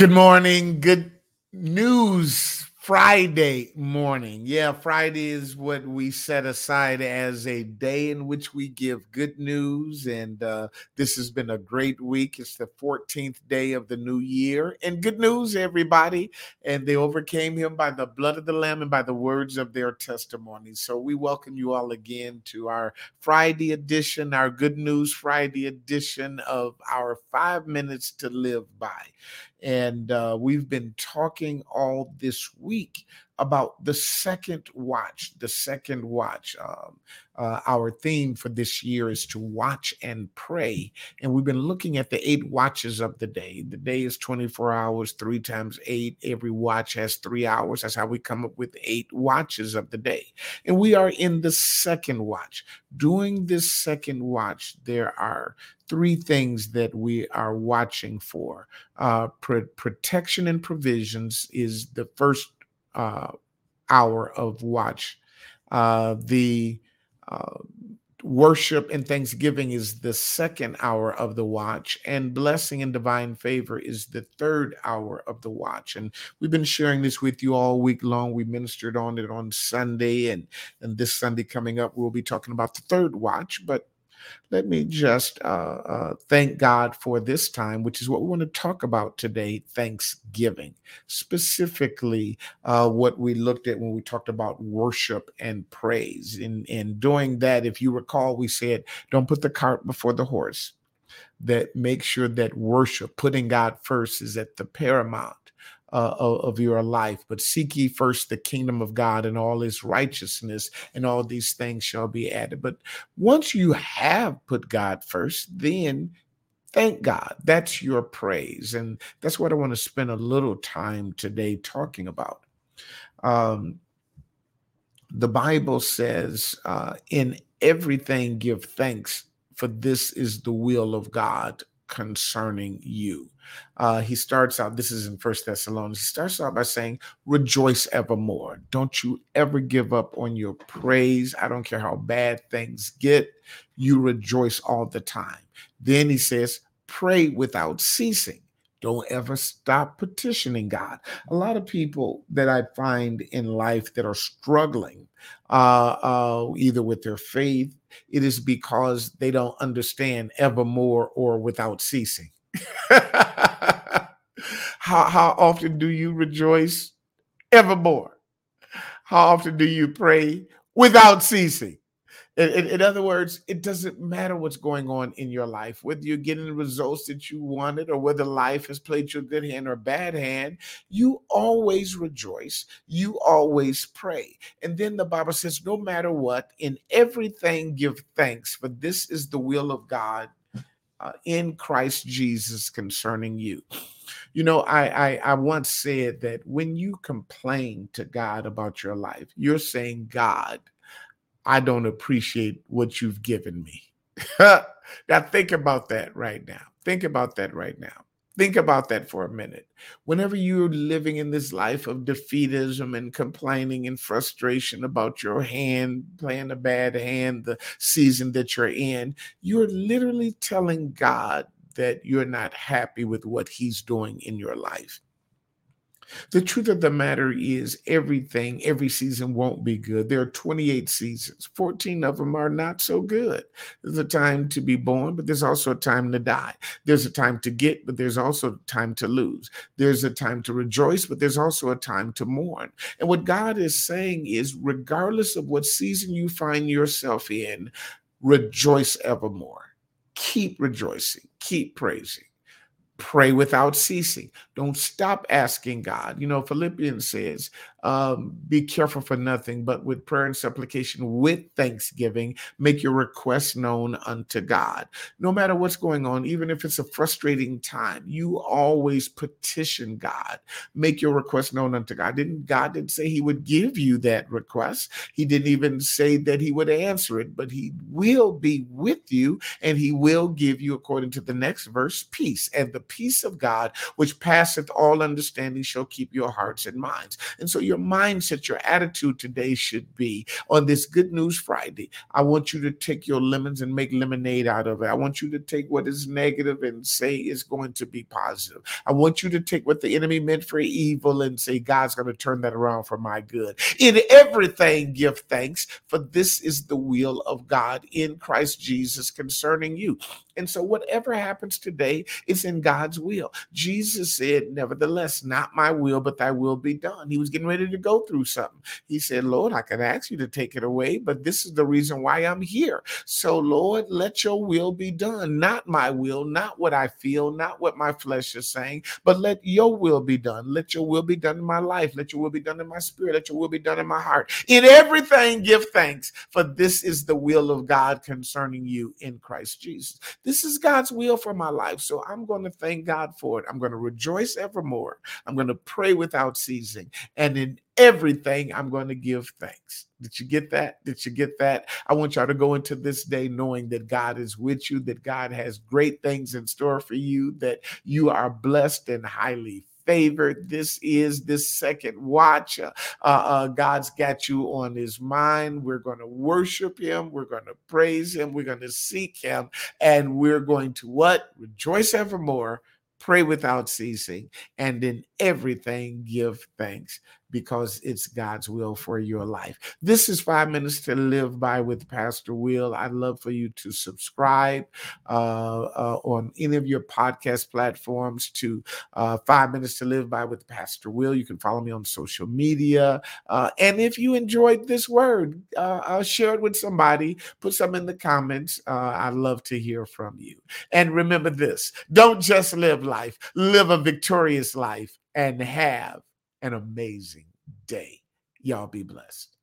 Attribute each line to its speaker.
Speaker 1: Good morning. Good news Friday morning. Yeah, Friday is what we set aside as a day in which we give good news. And uh, this has been a great week. It's the 14th day of the new year. And good news, everybody. And they overcame him by the blood of the Lamb and by the words of their testimony. So we welcome you all again to our Friday edition, our Good News Friday edition of our five minutes to live by. And uh, we've been talking all this week about the second watch. The second watch. Um, uh, our theme for this year is to watch and pray. And we've been looking at the eight watches of the day. The day is 24 hours, three times eight. Every watch has three hours. That's how we come up with eight watches of the day. And we are in the second watch. During this second watch, there are three things that we are watching for. Uh, protection and provisions is the first uh, hour of watch. Uh, the uh, worship and thanksgiving is the second hour of the watch, and blessing and divine favor is the third hour of the watch. And we've been sharing this with you all week long. We ministered on it on Sunday, and, and this Sunday coming up, we'll be talking about the third watch. But let me just uh, uh, thank God for this time, which is what we want to talk about today Thanksgiving. Specifically, uh, what we looked at when we talked about worship and praise. In, in doing that, if you recall, we said, don't put the cart before the horse, that make sure that worship, putting God first, is at the paramount uh, of your life. But seek ye first the kingdom of God and all his righteousness, and all these things shall be added. But once you have put God first, then thank God. That's your praise. And that's what I want to spend a little time today talking about. Um, the Bible says, uh, in everything give thanks, for this is the will of God concerning you. Uh, he starts out, this is in First Thessalonians, he starts out by saying, Rejoice evermore. Don't you ever give up on your praise. I don't care how bad things get, you rejoice all the time. Then he says, Pray without ceasing. Don't ever stop petitioning God. A lot of people that I find in life that are struggling, uh, uh, either with their faith, it is because they don't understand evermore or without ceasing. how, how often do you rejoice? Evermore. How often do you pray without ceasing? In, in, in, other words, it doesn't matter what's going on in your life, whether you're getting the results that you wanted or whether life has played you a good hand or a bad hand, you always rejoice. You always pray. And then the Bible says, no matter what, in everything give thanks, for this is the will of God uh, in Christ Jesus concerning you. You know, I, I I once said that when you complain to God about your life, you're saying, God, I don't appreciate what you've given me. now think about that right now. Think about that right now. Think about that for a minute. Whenever you're living in this life of defeatism and complaining and frustration about your hand playing a bad hand, the season that you're in, you're literally telling God that you're not happy with what He's doing in your life. The truth of the matter is, everything, every season won't be good. There are 28 seasons, 14 of them are not so good. There's a time to be born, but there's also a time to die. There's a time to get, but there's also a time to lose. There's a time to rejoice, but there's also a time to mourn. And what God is saying is, regardless of what season you find yourself in, rejoice evermore. Keep rejoicing, keep praising pray without ceasing. Don't stop asking God. You know, Philippians says, um, be careful for nothing, but with prayer and supplication, with thanksgiving, make your requests known unto God. No matter what's going on, even if it's a frustrating time, you always petition God. Make your request known unto God. Didn't God didn't say He would give you that request? He didn't even say that He would answer it, but He will be with you and He will give you, according to the next verse, peace. And the peace of God, which passeth all understanding, shall keep your hearts and minds. And so your mindset, your attitude today should be on this Good News Friday. I want you to take your lemons and make lemonade out of it. I want you to take what is negative and say it's going to be positive. I want you to take what the enemy meant for evil and say, God's going to turn that around for my good. In everything, give thanks, for this is the will of God in Christ Jesus concerning you. And so, whatever happens today is in God's will. Jesus said, Nevertheless, not my will, but thy will be done. He was getting ready to go through something. He said, Lord, I could ask you to take it away, but this is the reason why I'm here. So, Lord, let your will be done. Not my will, not what I feel, not what my flesh is saying, but let your will be done. Let your will be done in my life. Let your will be done in my spirit. Let your will be done in my heart. In everything, give thanks, for this is the will of God concerning you in Christ Jesus. This is God's will for my life. So I'm going to thank God for it. I'm going to rejoice evermore. I'm going to pray without ceasing. And in everything, I'm going to give thanks. Did you get that? Did you get that? I want y'all to go into this day knowing that God is with you, that God has great things in store for you, that you are blessed and highly favored. This is this second watch. Uh, uh, God's got you on his mind. We're going to worship him. We're going to praise him. We're going to seek him. And we're going to what? Rejoice evermore pray without ceasing, and in everything give thanks because it's God's will for your life. This is Five Minutes to Live By with Pastor Will. I'd love for you to subscribe uh, uh, on any of your podcast platforms to uh, Five Minutes to Live By with Pastor Will. You can follow me on social media. Uh, and if you enjoyed this word, uh, share it with somebody, put some in the comments. Uh, I'd love to hear from you. And remember this don't just live life, live a victorious life and have an amazing day. Y'all be blessed.